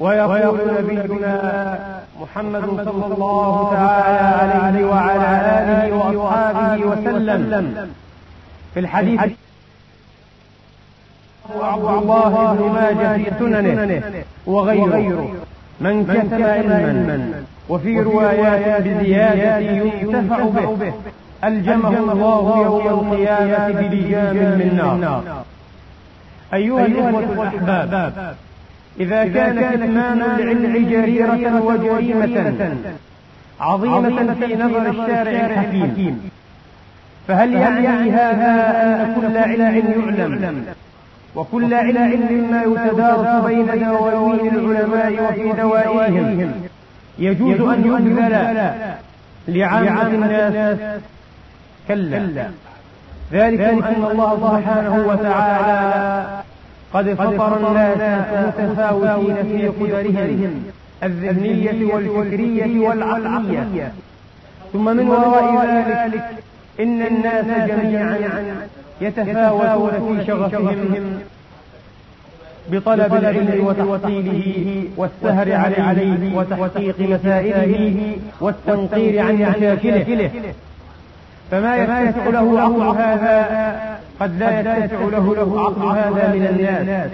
ويقول نبينا محمد صلى الله تعالى عليه وعلى آله وأصحابه وسلم. في الحديث عبد الله بن ماجه في سننه وغيره. من كتب علما. وفي روايات بزيادة ينتفع به. ألجمه الله يوم القيامة بلجام من نار أيها الإخوة الأحباب إذا كان كتمان العلم جريرة وجريمة. عظيمة في نظر الشارع الحكيم. فهل يعني هذا أن كل علم يعلم؟ وكل علم مما يتدارس بين دواوين العلماء وفي دوائرهم يجوز أن يبذل لعامة الناس كلا. ذلك أن الله سبحانه وتعالى قد فطر الناس متفاوتين في قدرهم الذهنية والفكرية والعقلية. ثم من وراء ذلك إن الناس جميعا يتفاوتون في شغفهم بطلب العلم وتحصيله والسهر عليه وتحقيق مسائله والتنقير عن مشاكله. فما يتسع له عقل هذا قد لا يتسع له له عقل هذا من الناس.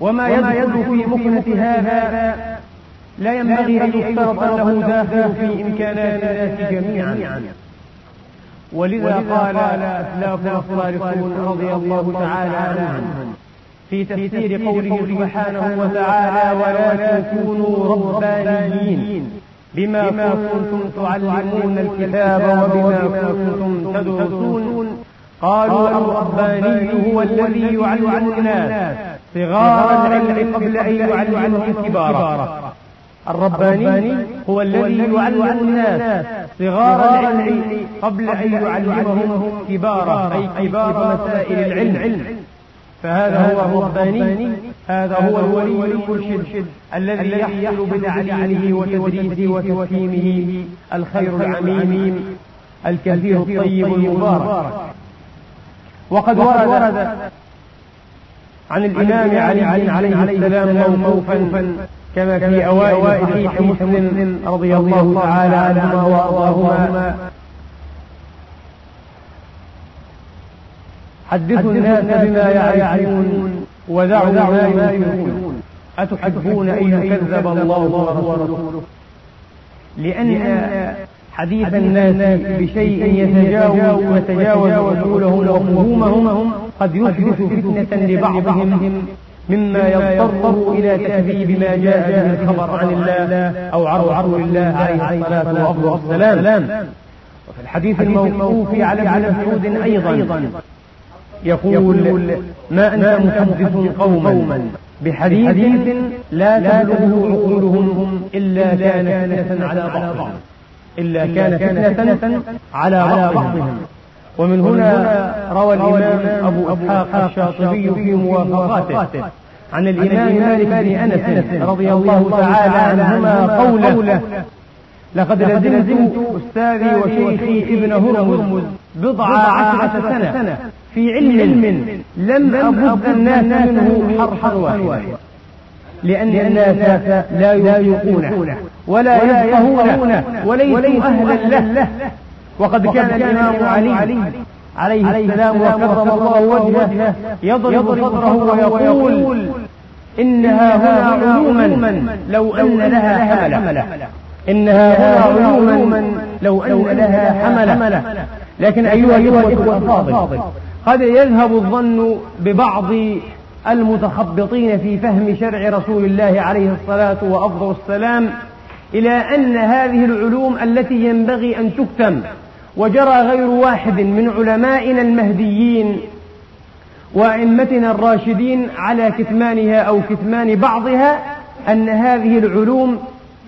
وما يدخل في مكنة هذا لا ينبغي أن يفترض أنه داخل في إمكانات الناس جميعا. ولذا قال أسلافنا الصالحون رضي الله تعالى عنهم. في تفسير قوله سبحانه وتعالى ولا تكونوا ربانيين بما كنتم تعلمون الكتاب وبما كنتم تدرسون قالوا الرباني هو الذي يعلم الناس صغار العلم قبل أن يعلمهم كبارا الرباني هو الذي يعلم الناس صغار العلم قبل أن يعلمهم كبارا أي كبار مسائل العلم. فهذا هو الرباني هذا هو الولي المرشد الذي يحصل بتعليمه وتدريسه وتفهيمه الخير العميم الكثير الطيب المبارك. وقد ورد عن الإمام علي عليه السلام موقوفا كما في أوائل صحيح مسلم رضي الله تعالى عنهما وأرضاهما. حدثوا الناس بما يعرفون ودعوا ما ينكرون. أتحبون أن يكذب الله ورسوله؟ لأن حديث الناس بشيء يتجاوز ويتجاوز عقولهم وفهومهم قد يحدث فتنة لبعضهم مما يضطر إلى تكذيب ما جاء به الخبر عن الله أو عن رسول الله عليه الصلاة والسلام. وفي الحديث الموقوف على ابن مسعود أيضا. يقول ما أنت محدث قوما بحديث لا تبلغه عقولهم إلا كان فتنة على بعضهم. إلا كان فتنة على بعضهم. ومن هنا روى الإمام أبو إسحاق الشاطبي في موافقاته عن الإمام مالك بن أنس رضي الله تعالى عنهما قوله. لقد لزمت أستاذي وشيخي ابن هرمز بضع عشرة سنة في علم لم أبد الناس منه حرفا واحدا. لأن الناس لا يذوقونه ولا يفقهونه وليسوا أهلا له. وقد كان الإمام علي عليه السلام وكرم الله وجهه يضرب صدره ويقول إنها هنا علوما لو أن لها حملة. إنها هنا علوما لو أن لها حملة. لكن أيها الإخوة الفاضل. قد يذهب الظن ببعض المتخبطين في فهم شرع رسول الله عليه الصلاة وأفضل السلام إلى أن هذه العلوم التي ينبغي أن تكتم وجرى غير واحد من علمائنا المهديين وأئمتنا الراشدين على كتمانها أو كتمان بعضها أن هذه العلوم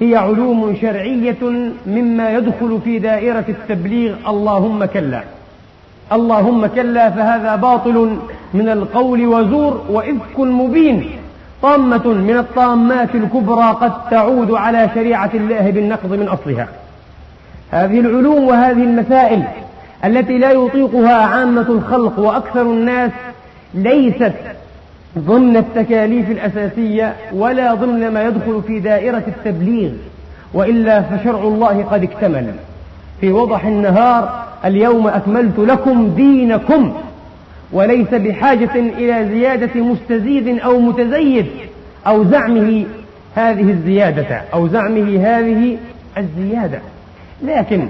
هي علوم شرعية مما يدخل في دائرة التبليغ اللهم كلا. اللهم كلا فهذا باطل من القول وزور وإفك مبين. طامة من الطامات الكبرى قد تعود على شريعة الله بالنقض من أصلها. هذه العلوم وهذه المسائل التي لا يطيقها عامة الخلق وأكثر الناس ليست ضمن التكاليف الأساسية ولا ضمن ما يدخل في دائرة التبليغ وإلا فشرع الله قد اكتمل. في وضح النهار اليوم أكملت لكم دينكم وليس بحاجة إلى زيادة مستزيد أو متزيد أو زعمه هذه الزيادة أو زعمه هذه الزيادة. لكن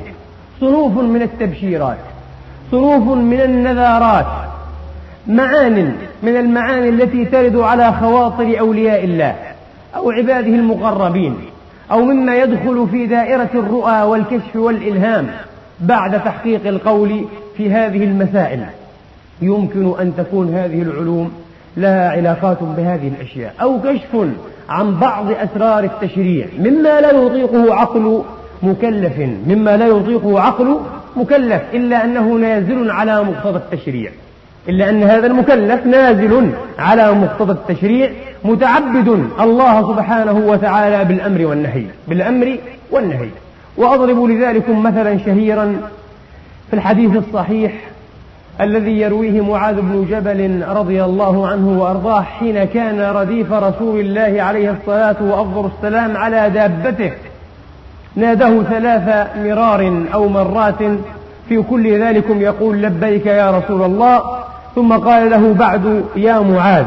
صنوف من التبشيرات صنوف من النذارات معان من المعاني التي ترد على خواطر أولياء الله أو عباده المقربين أو مما يدخل في دائرة الرؤى والكشف والإلهام. بعد تحقيق القول في هذه المسائل. يمكن أن تكون هذه العلوم لها علاقات بهذه الأشياء. أو كشف عن بعض أسرار التشريع. مما لا يطيقه عقل مكلف. مما لا يطيقه عقل مكلف. إلا أنه نازل على مقتضى التشريع. إلا أن هذا المكلف نازل على مقتضى التشريع متعبد الله سبحانه وتعالى بالأمر والنهي. بالأمر والنهي. وأضرب لذلكم مثلا شهيرا في الحديث الصحيح الذي يرويه معاذ بن جبل رضي الله عنه وأرضاه حين كان رديف رسول الله عليه الصلاة وأفضل السلام على دابته. ناداه ثلاث مرار أو مرات في كل ذلكم يقول لبيك يا رسول الله. ثم قال له بعد يا معاذ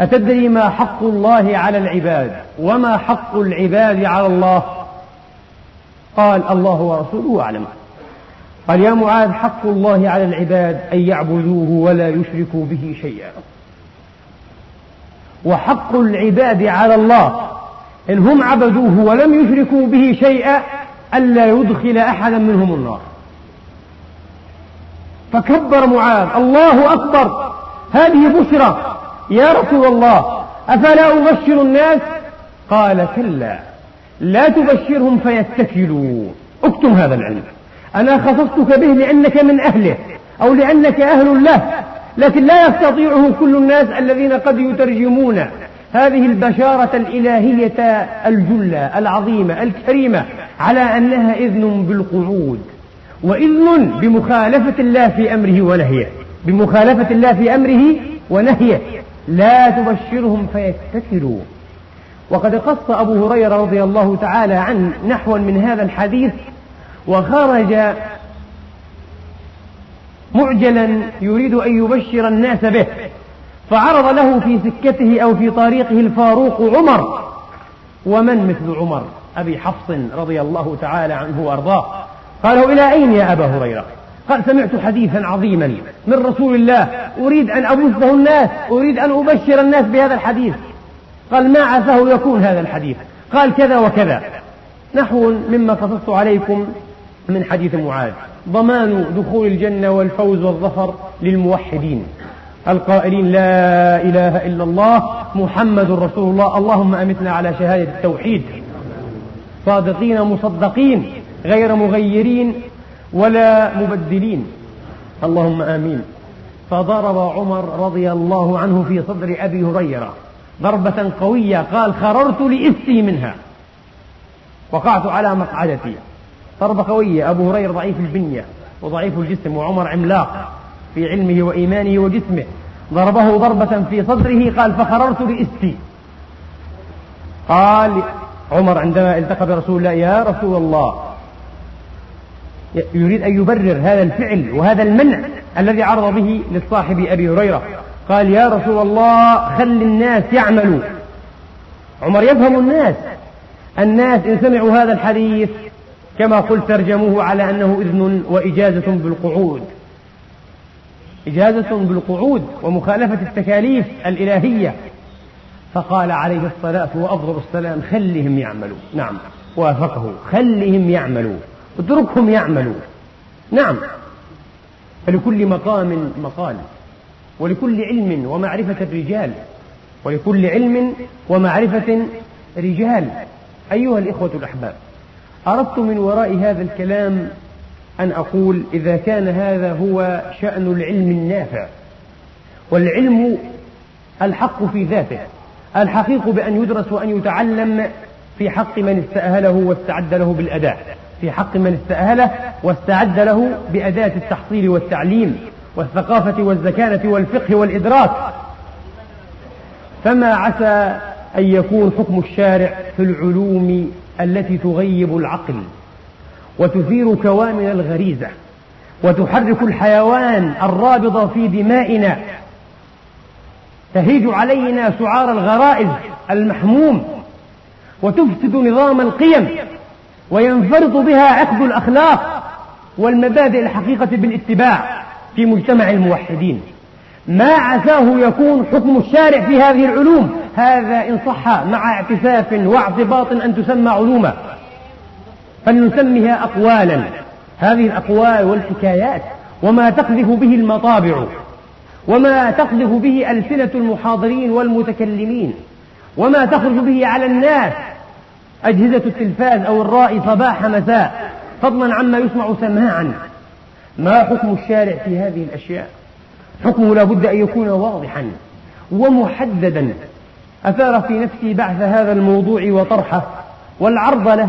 أتدري ما حق الله على العباد وما حق العباد على الله؟ قال الله ورسوله أعلم. قال يا معاذ حق الله على العباد أن يعبدوه ولا يشركوا به شيئا. وحق العباد على الله إن هم عبدوه ولم يشركوا به شيئا ألا يدخل أحدا منهم النار. فكبر معاذ الله أكبر هذه بشرى. يا رسول الله أفلا أبشر الناس؟ قال كلا. لا تبشرهم فيتكلوا. اكتم هذا العلم. أنا خصصتك به لأنك من أهله أو لأنك أهل له لكن لا يستطيعه كل الناس الذين قد يترجمون. هذه البشارة الإلهية الجلة العظيمة الكريمة على أنها إذن بالقعود وإذن بمخالفة الله في أمره ونهيه. بمخالفة الله في أمره ونهيه. لا تبشرهم فيتكلوا. وقد قص أبو هريرة رضي الله تعالى عنه نحوا من هذا الحديث وخرج معجلا يريد أن يبشر الناس به فعرض له في سكته أو في طريقه الفاروق عمر ومن مثل عمر؟ أبي حفص رضي الله تعالى عنه وأرضاه. قالوا إلى أين يا أبا هريرة؟ قال سمعت حديثا عظيما من رسول الله أريد أن أبثه الناس أريد أن أبشر الناس بهذا الحديث. قال ما عساه يكون هذا الحديث. قال كذا وكذا. نحو مما قصصت عليكم من حديث معاذ. ضمان دخول الجنة والفوز والظفر للموحدين. القائلين لا إله إلا الله محمد رسول الله. اللهم أمتنا على شهادة التوحيد. صادقين مصدقين غير مغيرين ولا مبدلين. اللهم آمين. فضرب عمر رضي الله عنه في صدر أبي هريرة. ضربة قوية قال خررت لإثي منها. وقعت على مقعدتي. ضربة قوية أبو هريرة ضعيف البنية وضعيف الجسم وعمر عملاق في علمه وإيمانه وجسمه. ضربه ضربة في صدره قال فخررت لإستي قال عمر عندما التقى برسول الله يا رسول الله يريد أن يبرر هذا الفعل وهذا المنع الذي عرض به للصاحب أبي هريرة. قال يا رسول الله خل الناس يعملوا. عمر يفهم الناس. الناس إن سمعوا هذا الحديث كما قلت ترجموه على أنه إذن وإجازة بالقعود. إجازة بالقعود ومخالفة التكاليف الإلهية. فقال عليه الصلاة وأفضل السلام خلهم يعملوا. نعم. وافقه. خلهم يعملوا. اتركهم يعملوا. نعم. فلكل مقام مقال. ولكل علم ومعرفة الرجال. ولكل علم ومعرفة رجال أيها الإخوة الأحباب أردت من وراء هذا الكلام أن أقول إذا كان هذا هو شأن العلم النافع والعلم الحق في ذاته الحقيق بأن يدرس وأن يتعلم في حق من استأهله واستعد له بالأداء في حق من استأهله واستعد له بأداة التحصيل والتعليم. والثقافة والزكانة والفقه والإدراك. فما عسى أن يكون حكم الشارع في العلوم التي تغيب العقل وتثير كوامن الغريزة وتحرك الحيوان الرابض في دمائنا. تهيج علينا سعار الغرائز المحموم وتفسد نظام القيم وينفرط بها عقد الأخلاق والمبادئ الحقيقة بالاتباع. في مجتمع الموحدين. ما عساه يكون حكم الشارع في هذه العلوم. هذا إن صح مع اعتساف واعتباط أن تسمى علوما. فلنسميها أقوالا. هذه الأقوال والحكايات. وما تقذف به المطابع. وما تقذف به ألسنة المحاضرين والمتكلمين. وما تخرج به على الناس. أجهزة التلفاز أو الرائي صباح مساء. فضلا عما يسمع سماعا. ما حكم الشارع في هذه الأشياء؟ حكمه لا بد أن يكون واضحا ومحددا. أثار في نفسي بعث هذا الموضوع وطرحه والعرض له.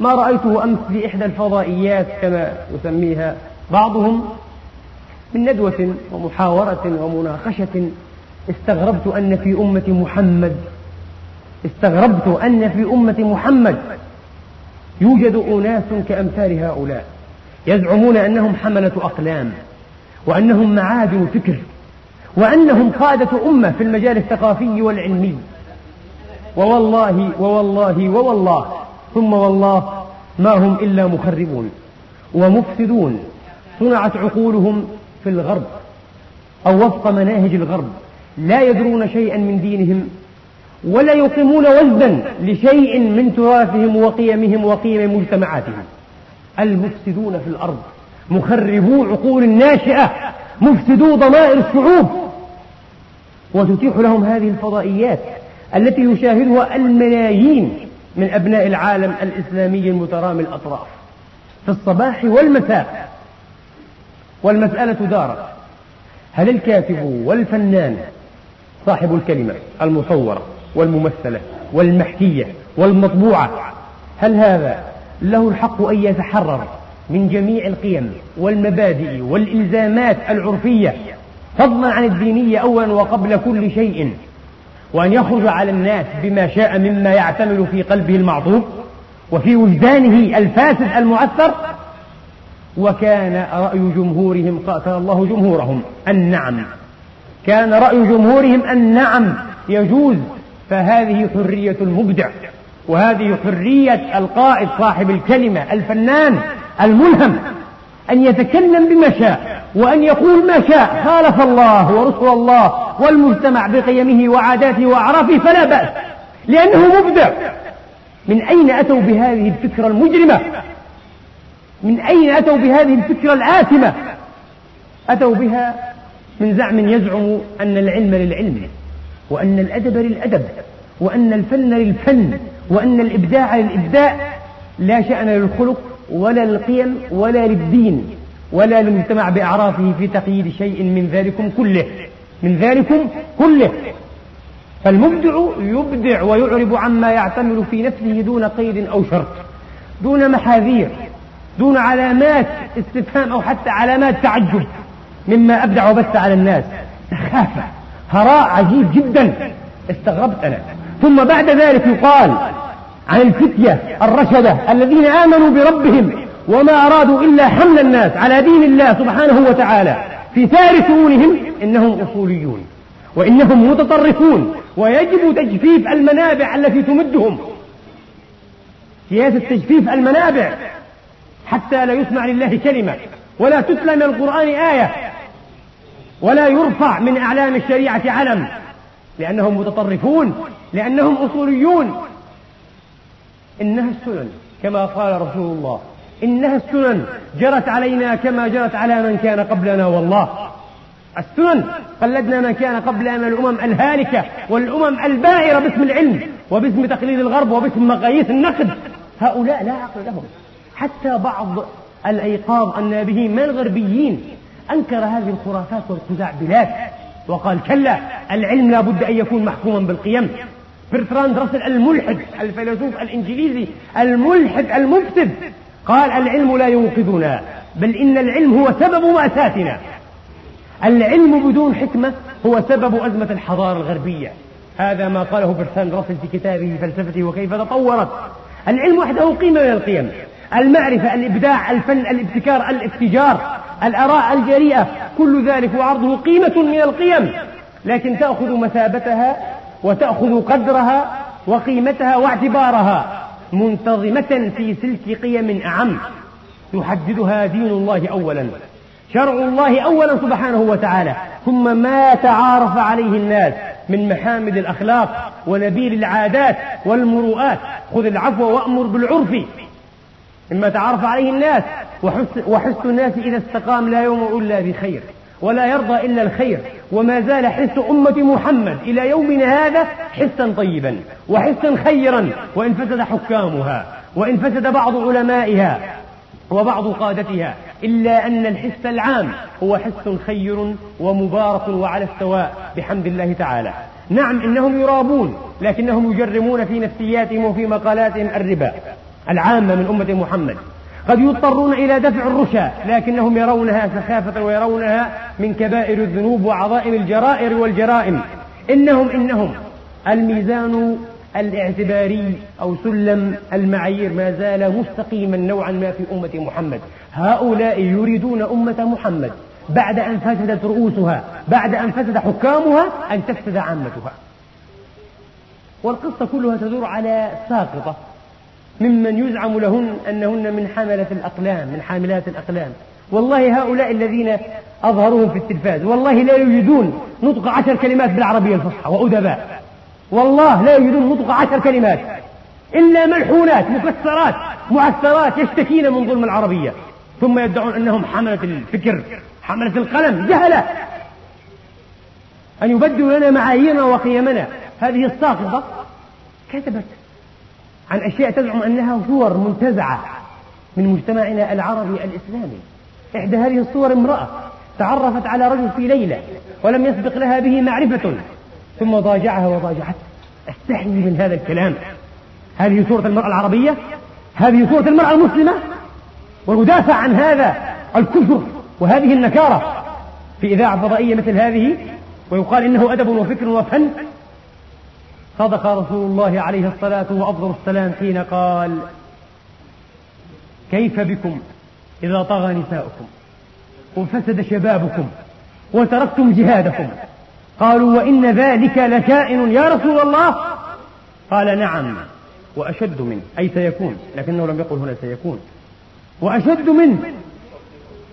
ما رأيته أمس في إحدى الفضائيات كما يسميها بعضهم. من ندوة ومحاورة ومناقشة استغربت أن في أمة محمد استغربت أن في أمة محمد يوجد أناس كأمثال هؤلاء. يزعمون أنهم حملة أقلام وأنهم معادن فكر وأنهم قادة أمة في المجال الثقافي والعلمي. ووالله ووالله ووالله ثم والله ما هم إلا مخربون ومفسدون. صنعت عقولهم في الغرب أو وفق مناهج الغرب لا يدرون شيئا من دينهم ولا يقيمون وزنا لشيء من تراثهم وقيمهم وقيم مجتمعاتهم. المفسدون في الأرض مخربو عقول الناشئة مفسدو ضمائر الشعوب. وتتيح لهم هذه الفضائيات التي يشاهدها الملايين من أبناء العالم الإسلامي المترامي الأطراف. في الصباح والمساء والمسألة دارت هل الكاتب والفنان صاحب الكلمة المصورة والممثلة والمحكية والمطبوعة هل هذا له الحق أن يتحرر من جميع القيم والمبادئ والإلزامات العرفية فضلا عن الدينية أولا وقبل كل شيء وأن يخرج على الناس بما شاء مما يعتمل في قلبه المعطوب وفي وجدانه الفاسد المؤثر. وكان رأي جمهورهم قاتل الله جمهورهم النعم. كان رأي جمهورهم النعم يجوز فهذه حرية المبدع. وهذه حرية القائد صاحب الكلمة الفنان الملهم أن يتكلم بما شاء وأن يقول ما شاء خالف الله ورسول الله والمجتمع بقيمه وعاداته وأعرافه فلا بأس لأنه مبدع. من أين أتوا بهذه الفكرة المجرمة؟ من أين أتوا بهذه الفكرة الآثمة؟ أتوا بها من زعم يزعم أن العلم للعلم وأن الأدب للأدب وأن الفن للفن. وأن الإبداع للإبداع لا شأن للخلق ولا للقيم ولا للدين ولا للمجتمع بأعرافه في تقييد شيء من ذلكم كله من ذلكم كله. فالمبدع يبدع ويعرب عما يعتمل في نفسه دون قيد أو شرط دون محاذير دون علامات استفهام أو حتى علامات تعجب مما أبدع وبث على الناس. سخافة هراء عجيب جدا. استغربت أنا. ثم بعد ذلك يقال عن الفتية الرشدة الذين آمنوا بربهم وما أرادوا إلا حمل الناس على دين الله سبحانه وتعالى في سائر شؤونهم إنهم أصوليون وإنهم متطرفون ويجب تجفيف المنابع التي تمدهم. سياسة تجفيف المنابع حتى لا يسمع لله كلمة ولا تتلى من القرآن آية ولا يرفع من أعلام الشريعة علم. لأنهم متطرفون لأنهم أصوليون. إنها السنن كما قال رسول الله. إنها السنن جرت علينا كما جرت على من كان قبلنا والله. السنن قلدنا من كان قبلنا من الأمم الهالكة والأمم البائرة باسم العلم وباسم تقليد الغرب وباسم مقاييس النقد. هؤلاء لا عقل لهم. حتى بعض الأيقاظ النابهين من الغربيين أنكر هذه الخرافات والخزعبلات وقال كلا العلم لا بد أن يكون محكوما بالقيم. برتراند راسل الملحد الفيلسوف الإنجليزي الملحد المفسد قال العلم لا ينقذنا بل إن العلم هو سبب مأساتنا. العلم بدون حكمة هو سبب أزمة الحضارة الغربية. هذا ما قاله برسان راسل في كتابه فلسفته وكيف تطورت. العلم وحده قيمة من القيم. المعرفة الإبداع الفن الابتكار الاتجار الآراء الجريئة كل ذلك وعرضه قيمة من القيم. لكن تأخذ مثابتها وتأخذ قدرها وقيمتها واعتبارها منتظمة في سلك قيم أعم. يحددها دين الله أولا شرع الله أولا سبحانه وتعالى. ثم ما تعارف عليه الناس من محامد الأخلاق ونبيل العادات والمروءات. خذ العفو وأمر بالعرف. مما تعارف عليه الناس وحس الناس إذا استقام لا يوم إلا بخير ولا يرضى إلا الخير وما زال حس أمة محمد إلى يومنا هذا حسا طيبا وحسا خيرا وإن فسد حكامها وإن فسد بعض علمائها وبعض قادتها إلا أن الحس العام هو حس خير ومبارك وعلى السواء بحمد الله تعالى. نعم إنهم يرابون لكنهم يجرمون في نفسياتهم وفي مقالاتهم الربا العامة من أمة محمد. قد يضطرون إلى دفع الرشا لكنهم يرونها سخافة ويرونها من كبائر الذنوب وعظائم الجرائر والجرائم. إنهم إنهم الميزان الاعتباري أو سلم المعايير ما زال مستقيما نوعا ما في أمة محمد. هؤلاء يريدون أمة محمد. بعد أن فسدت رؤوسها بعد أن فسد حكامها أن تفسد عامتها. والقصة كلها تدور على ساقطة. ممن يزعم لهن أنهن من حملة الأقلام من حاملات الأقلام. والله هؤلاء الذين أظهروهم في التلفاز والله لا يجدون نطق عشر كلمات بالعربية الفصحى وأدباء. والله لا يجدون نطق عشر كلمات. إلا ملحونات مكسرات معثرات يشتكين من ظلم العربية. ثم يدعون أنهم حملة الفكر حملة القلم. جهلة! أن يبدلوا لنا معاييرنا وقيمنا. هذه الساقطة كتبت عن أشياء تزعم أنها صور منتزعة من مجتمعنا العربي الإسلامي. إحدى هذه الصور امرأة تعرفت على رجل في ليلة ولم يسبق لها به معرفة ثم ضاجعها وضاجعته. أستحي من هذا الكلام. هذه صورة المرأة العربية؟ هذه صورة المرأة المسلمة؟ وندافع عن هذا الكفر وهذه النكارة. في إذاعة فضائية مثل هذه ويقال إنه أدب وفكر وفن صدق رسول الله عليه الصلاة وأفضل السلام حين قال كيف بكم إذا طغى نساؤكم وفسد شبابكم وتركتم جهادكم؟ قالوا وإن ذلك لكائن يا رسول الله؟ قال نعم وأشد منه أي سيكون لكنه لم يقل هنا سيكون وأشد منه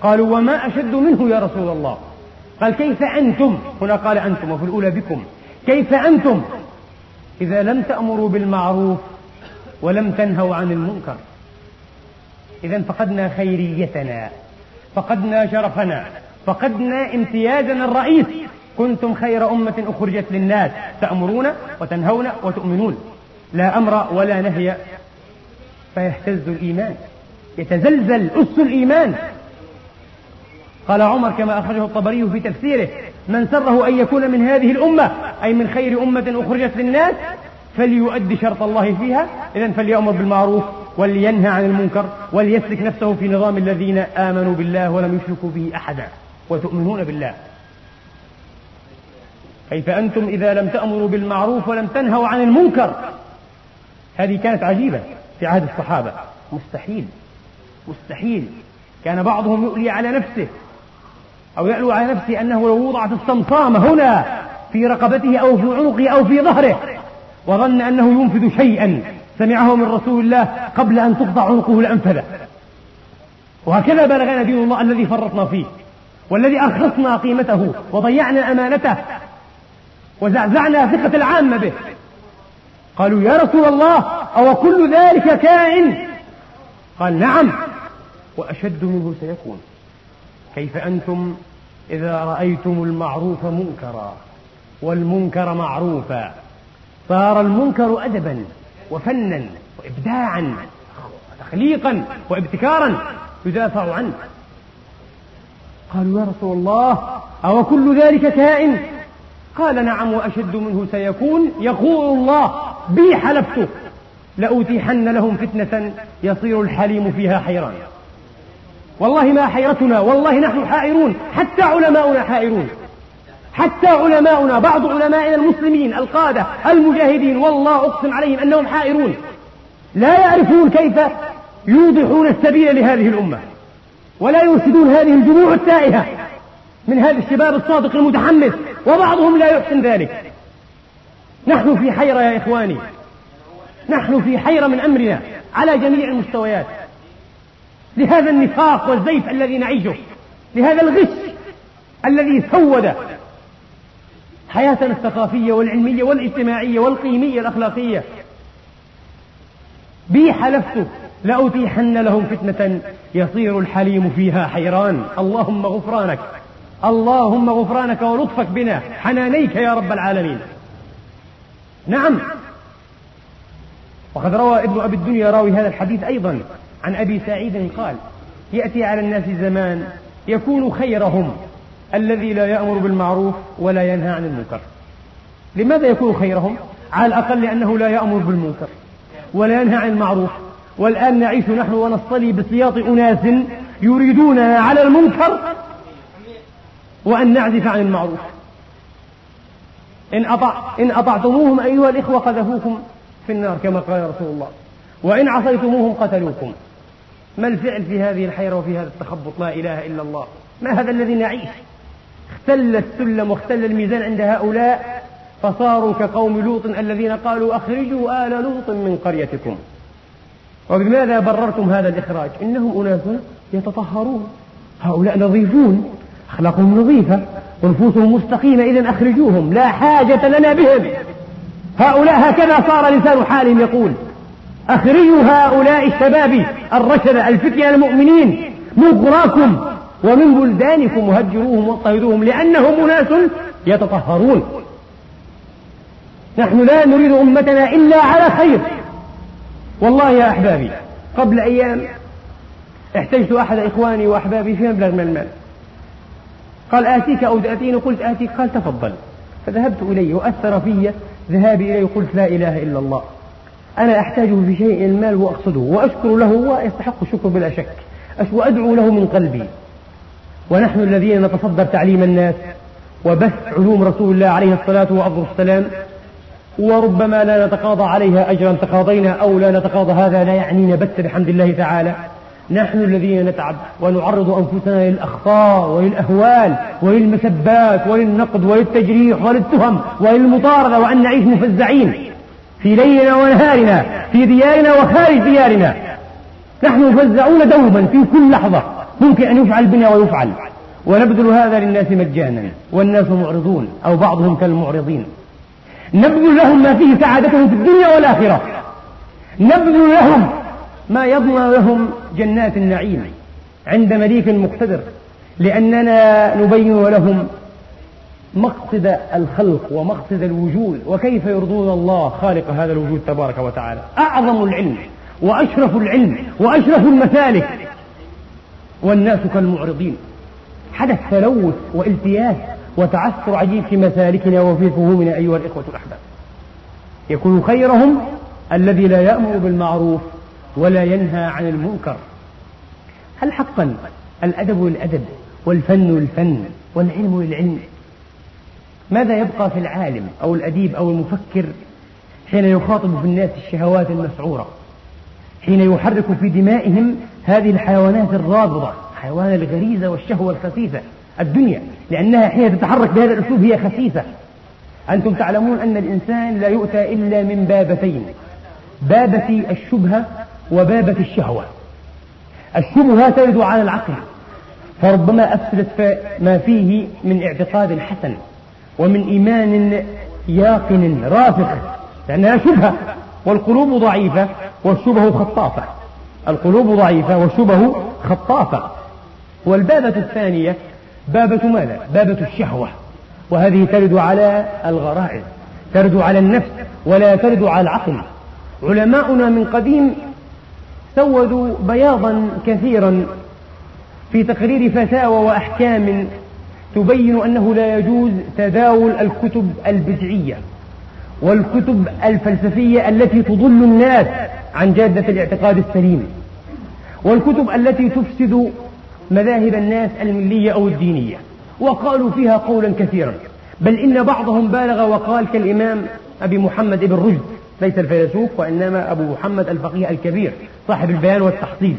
قالوا وما أشد منه يا رسول الله؟ قال كيف أنتم؟ هنا قال أنتم وفي الأولى بكم. كيف أنتم؟ إذا لم تأمروا بالمعروف ولم تنهوا عن المنكر. إذا فقدنا خيريتنا فقدنا شرفنا فقدنا امتيازنا الرئيس. كنتم خير أمة أخرجت للناس تأمرون وتنهون وتؤمنون. لا أمر ولا نهي فيهتز الإيمان يتزلزل أس الإيمان. قال عمر كما أخرجه الطبري في تفسيره من سره أن يكون من هذه الأمة أي من خير أمة أخرجت للناس فليؤدي شرط الله فيها. إذا فليأمر بالمعروف ولينهى عن المنكر وليسلك نفسه في نظام الذين آمنوا بالله ولم يشركوا به أحدا وتؤمنون بالله. كيف أنتم إذا لم تأمروا بالمعروف ولم تنهوا عن المنكر؟ هذه كانت عجيبة في عهد الصحابة. مستحيل مستحيل. كان بعضهم يؤلي على نفسه أو يألو على نفسه أنه لو وضعت الصمصامة هنا في رقبته أو في عنقه أو في ظهره وظن أنه ينفذ شيئا سمعه من رسول الله قبل أن تقطع عنقه لأنفذه وهكذا بلغنا دين الله الذي فرطنا فيه والذي أرخصنا قيمته وضيعنا أمانته وزعزعنا ثقة العامة به. قالوا يا رسول الله أو كل ذلك كائن؟ قال نعم. وأشد منه سيكون. كيف أنتم؟ إذا رأيتم المعروف منكرا والمنكر معروفا صار المنكر أدبا وفنا وإبداعا وتخليقا وابتكارا يدافع عنه. قالوا يا رسول الله أو كل ذلك كائن؟ قال نعم وأشد منه سيكون يقول الله بي حلفت لأتيحن لهم فتنة يصير الحليم فيها حيران والله ما حيرتنا والله نحن حائرون حتى علماؤنا حائرون. حتى علماؤنا بعض علمائنا المسلمين القادة المجاهدين والله أقسم عليهم أنهم حائرون. لا يعرفون كيف يوضحون السبيل لهذه الأمة ولا يرشدون هذه الجموع التائهة من هذا الشباب الصادق المتحمس وبعضهم لا يحسن ذلك. نحن في حيرة يا إخواني. نحن في حيرة من أمرنا على جميع المستويات. لهذا النفاق والزيف الذي نعيشه لهذا الغش الذي سود حياتنا الثقافية والعلمية والاجتماعية والقيمية الأخلاقية. بي حلفت لأتيحن لهم فتنة يصير الحليم فيها حيران. اللهم غفرانك اللهم غفرانك ولطفك بنا حنانيك يا رب العالمين. نعم. وقد روى ابن أبي الدنيا راوي هذا الحديث أيضا. عن أبي سعيد قال يأتي على الناس زمان يكون خيرهم الذي لا يأمر بالمعروف ولا ينهى عن المنكر. لماذا يكون خيرهم؟ على الأقل لأنه لا يأمر بالمنكر ولا ينهى عن المعروف. والآن نعيش نحن ونصطلي بسياط أناس يريدوننا على المنكر وأن نعزف عن المعروف. إن, أطع إن أطعتموهم أيها الإخوة قذفوكم في النار كما قال رسول الله. وإن عصيتموهم قتلوكم. ما الفعل في هذه الحيرة وفي هذا التخبط؟ لا إله إلا الله. ما هذا الذي نعيش؟ اختل السلم واختل الميزان عند هؤلاء فصاروا كقوم لوط الذين قالوا أخرجوا آل لوط من قريتكم. وبماذا بررتم هذا الإخراج؟ إنهم أناس يتطهرون. هؤلاء نظيفون أخلاقهم نظيفة ونفوسهم مستقيمة إذا أخرجوهم لا حاجة لنا بهم. هؤلاء هكذا صار لسان حالهم يقول. أخرجوا هؤلاء الشباب الرشد الفتية المؤمنين من ومن بلدانكم وهجروهم واضطهدوهم لأنهم أناس يتطهرون. نحن لا نريد أمتنا إلا على خير. والله يا أحبابي قبل أيام احتجت أحد إخواني وأحبابي في مبلغ من المال. قال آتيك أو تأتيني؟ قلت آتيك. قال تفضل. فذهبت إليه وأثر في ذهابي إليه قلت لا إله إلا الله. أنا أحتاجه في شيء المال وأقصده وأشكر له ويستحق الشكر بلا شك. وأدعو له من قلبي. ونحن الذين نتصدر تعليم الناس وبث علوم رسول الله عليه الصلاة والسلام وربما لا نتقاضى عليها أجرا تقاضينا أو لا نتقاضى هذا لا يعنينا بت بحمد الله تعالى. نحن الذين نتعب ونعرض أنفسنا للأخطاء وللأهوال وللمسبات وللنقد وللتجريح وللتهم وللمطاردة وأن نعيش مفزعين. في ليلنا ونهارنا في ديارنا وخارج ديارنا. نحن مفزعون دوما في كل لحظة. ممكن أن يفعل بنا ويفعل. ونبذل هذا للناس مجانا. والناس معرضون أو بعضهم كالمعرضين. نبذل لهم ما فيه سعادتهم في الدنيا والآخرة. نبذل لهم ما يضمن لهم جنات النعيم عند مليك مقتدر. لأننا نبين لهم مقصد الخلق ومقصد الوجود وكيف يرضون الله خالق هذا الوجود تبارك وتعالى؟ أعظم العلم وأشرف العلم وأشرف المسالك. والناس كالمعرضين. حدث تلوث والتياس وتعثر عجيب في مسالكنا وفي فهومنا أيها الإخوة الأحباب. يكون خيرهم الذي لا يأمر بالمعروف ولا ينهى عن المنكر. هل حقا الأدب للأدب والفن للفن والعلم للعلم؟ ماذا يبقى في العالم أو الأديب أو المفكر حين يخاطب في الناس الشهوات المسعورة؟ حين يحرك في دمائهم هذه الحيوانات الرابضة حيوان الغريزة والشهوة الخسيسة الدنيا لأنها حين تتحرك بهذا الأسلوب هي خسيسة. أنتم تعلمون أن الإنسان لا يؤتى إلا من بابتين بابة الشبهة وبابة الشهوة. الشبهة ترد على العقل فربما أفسدت ما فيه من اعتقاد حسن. ومن إيمان ياقن رافق لأنها شبهة والقلوب ضعيفة والشبه خطافة. القلوب ضعيفة والشبه خطافة. والبابة الثانية بابة ماذا؟ بابة الشهوة. وهذه ترد على الغرائز ترد على النفس ولا ترد على العقل. علماؤنا من قديم سودوا بياضا كثيرا في تقرير فتاوى وأحكام تبين أنه لا يجوز تداول الكتب البدعية والكتب الفلسفية التي تضل الناس عن جادة الاعتقاد السليم والكتب التي تفسد مذاهب الناس الملية أو الدينية. وقالوا فيها قولا كثيرا. بل إن بعضهم بالغ وقال كالإمام أبي محمد ابن رشد ليس الفيلسوف وإنما أبو محمد الفقيه الكبير صاحب البيان والتحصيل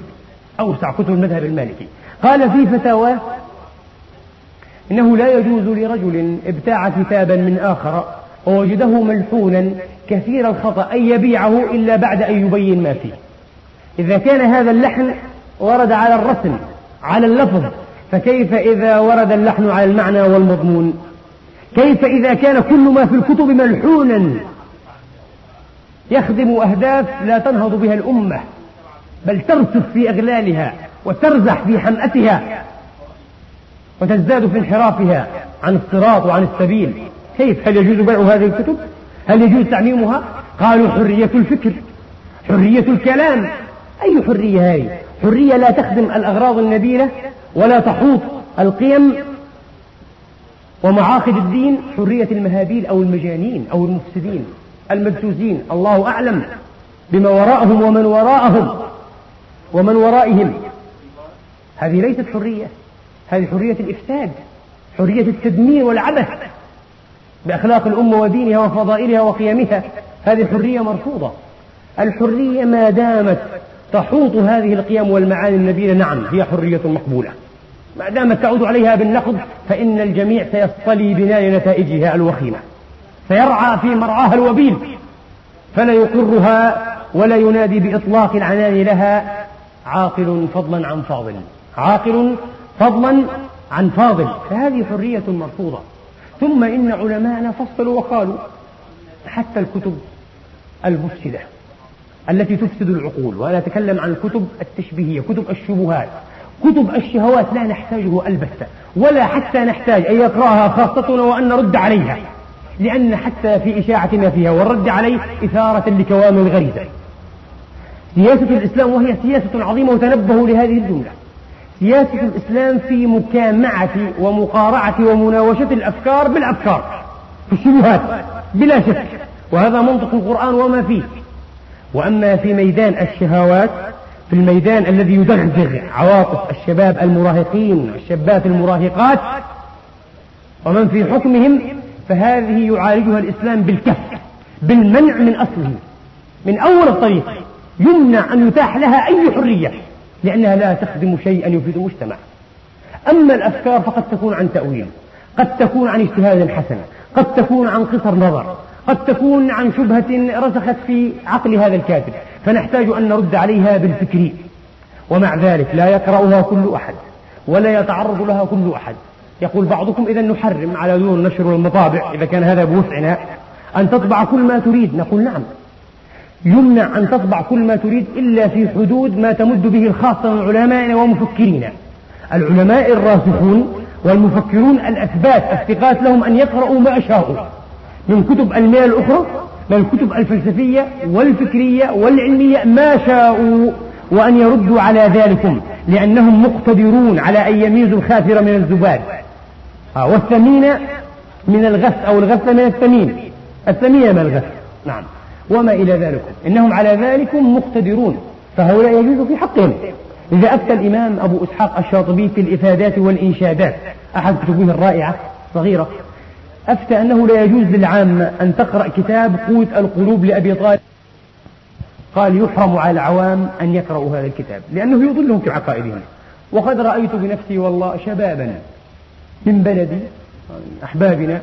أوسع كتب المذهب المالكي. قال في فتاواه إنه لا يجوز لرجل ابتاع كتابا من آخر ووجده ملحونا كثير الخطأ أن يبيعه إلا بعد أن يبين ما فيه. إذا كان هذا اللحن ورد على الرسم على اللفظ فكيف إذا ورد اللحن على المعنى والمضمون؟ كيف إذا كان كل ما في الكتب ملحونا يخدم أهداف لا تنهض بها الأمة بل ترسف في أغلالها وترزح في حمأتها وتزداد في انحرافها عن الصراط وعن السبيل. كيف؟ هل يجوز بيع هذه الكتب؟ هل يجوز تعميمها؟ قالوا حرية الفكر حرية الكلام. أي حرية هذه؟ حرية لا تخدم الأغراض النبيلة ولا تحوط القيم. ومعاقد الدين حرية المهابيل أو المجانين أو المفسدين المدسوسين الله أعلم بما وراءهم ومن وراءهم ومن ورائهم. هذه ليست حرية. هذه حرية الإفساد حرية التدمير والعبث بأخلاق الأمة ودينها وفضائلها وقيمها. هذه الحرية مرفوضة. الحرية ما دامت تحوط هذه القيم والمعاني النبيلة. نعم هي حرية مقبولة. ما دامت تعود عليها بالنقد فإن الجميع سيصطلي بناء نتائجها الوخيمة. سيرعى في مرعاها الوبيل فلا يقرها ولا ينادي بإطلاق العنان لها. عاقل فضلا عن فاضل. عاقل فضلا عن فاضل فهذه حرية مرفوضة. ثم إن علماءنا فصلوا وقالوا حتى الكتب المفسدة التي تفسد العقول وأنا أتكلم عن الكتب التشبيهية كتب الشبهات. كتب الشهوات لا نحتاجه البتة ولا حتى نحتاج أن يقرأها خاصتنا وأن نرد عليها لأن حتى في إشاعة ما فيها والرد عليه إثارة لكوامن الغريزة سياسة الإسلام وهي سياسة عظيمة وتنبهوا لهذه الجملة. سياسة الإسلام في مكامعة ومقارعة ومناوشة الأفكار بالأفكار في الشبهات بلا شك. وهذا منطق القرآن وما فيه. وأما في ميدان الشهوات في الميدان الذي يدغدغ عواطف الشباب المراهقين والشابات المراهقات ومن في حكمهم فهذه يعالجها الإسلام بالكف بالمنع من أصله. من أول الطريق يمنع أن يتاح لها أي حرية. لأنها لا تخدم شيئا يفيد المجتمع. أما الأفكار فقد تكون عن تأويل قد تكون عن اجتهاد حسن قد تكون عن قصر نظر قد تكون عن شبهة رسخت في عقل هذا الكاتب فنحتاج أن نرد عليها بالفكر. ومع ذلك لا يقرأها كل أحد ولا يتعرض لها كل أحد. يقول بعضكم إذا نحرم على دون النشر والمطابع إذا كان هذا بوسعنا أن تطبع كل ما تريد. نقول نعم. يمنع أن تطبع كل ما تريد إلا في حدود ما تمد به الخاصة من علمائنا ومفكرينا العلماء الراسخون والمفكرون الأثبات الثقات لهم أن يقرأوا ما شاءوا. من كتب المال الأخرى من الكتب الفلسفية والفكرية والعلمية ما شاءوا وأن يردوا على ذلكم لأنهم مقتدرون على أن يميزوا الخافر من الزباد. آه والثمين من الغث أو الغث من الثمين. الثمين من الغث. نعم. وما إلى ذلك. إنهم على ذلك مقتدرون. فهؤلاء يجوز في حقهم. إذا أفتى الإمام أبو إسحاق الشاطبي في الإفادات والإنشادات أحد كتبه الرائعة صغيرة أفتى أنه لا يجوز للعامة أن تقرأ كتاب قوت القلوب لأبي طالب. قال يحرم على العوام أن يقرأوا هذا الكتاب لأنه يضلهم في عقائدهم. وقد رأيت بنفسي والله شبابا من بلدي أحبابنا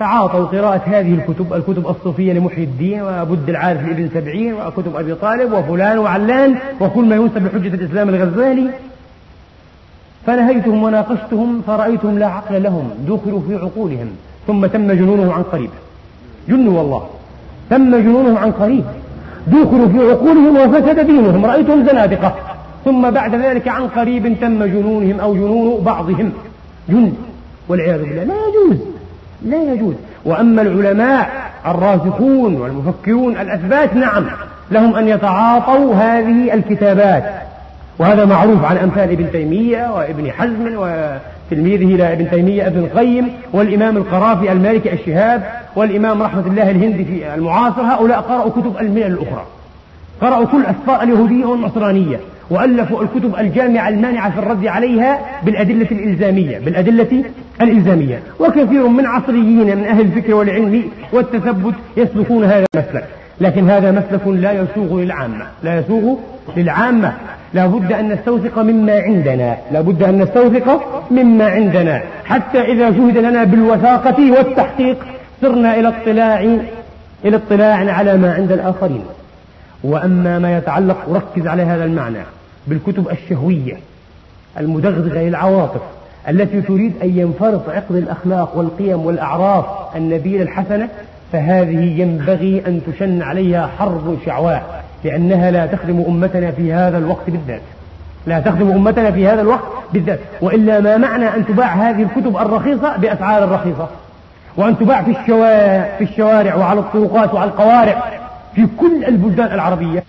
تعاطوا قراءة هذه الكتب الكتب الصوفية لمحي الدين وبد العارف لابن سبعين وكتب أبي طالب وفلان وعلان وكل ما ينسب لحجة الإسلام الغزالي. فنهيتهم وناقشتهم فرأيتهم لا عقل لهم دخلوا في عقولهم ثم تم جنونهم عن قريب. جنوا والله. تم جنونهم عن قريب. دخلوا في عقولهم وفسد دينهم رأيتهم زنادقة. ثم بعد ذلك عن قريب تم جنونهم أو جنون بعضهم. جن والعياذ بالله لا يجوز. لا يجوز. وأما العلماء الراسخون والمفكرون الأثبات نعم لهم أن يتعاطوا هذه الكتابات. وهذا معروف عن أمثال ابن تيمية وابن حزم وتلميذه إلى ابن تيمية ابن القيم والإمام القرافي المالكي الشهاب والإمام رحمة الله الهندي في المعاصر. هؤلاء قرأوا كتب الملل الأخرى. قرأوا كل أسفار اليهودية والنصرانية وألفوا الكتب الجامعة المانعة في الرد عليها بالأدلة الإلزامية بالأدلة الإلزامية. وكثير من عصريين من أهل الفكر والعلم والتثبت يسلكون هذا المسلك. لكن هذا مسلك لا يسوغ للعامة. لا يسوغ للعامة. لا بد أن نستوثق مما عندنا. لا بد أن نستوثق مما عندنا. حتى إذا شهد لنا بالوثاقة والتحقيق صرنا إلى اطلاع إلى اطلاع على ما عند الآخرين. وأما ما يتعلق أركز على هذا المعنى بالكتب الشهوية المدغدغة للعواطف. التي تريد أن ينفرط عقد الأخلاق والقيم والأعراف النبيلة الحسنة فهذه ينبغي أن تشن عليها حرب شعواء لأنها لا تخدم أمتنا في هذا الوقت بالذات. لا تخدم أمتنا في هذا الوقت بالذات وإلا ما معنى أن تباع هذه الكتب الرخيصة بأسعار رخيصة وأن تباع في الشوارع, في الشوارع وعلى الطرقات وعلى القوارع في كل البلدان العربية.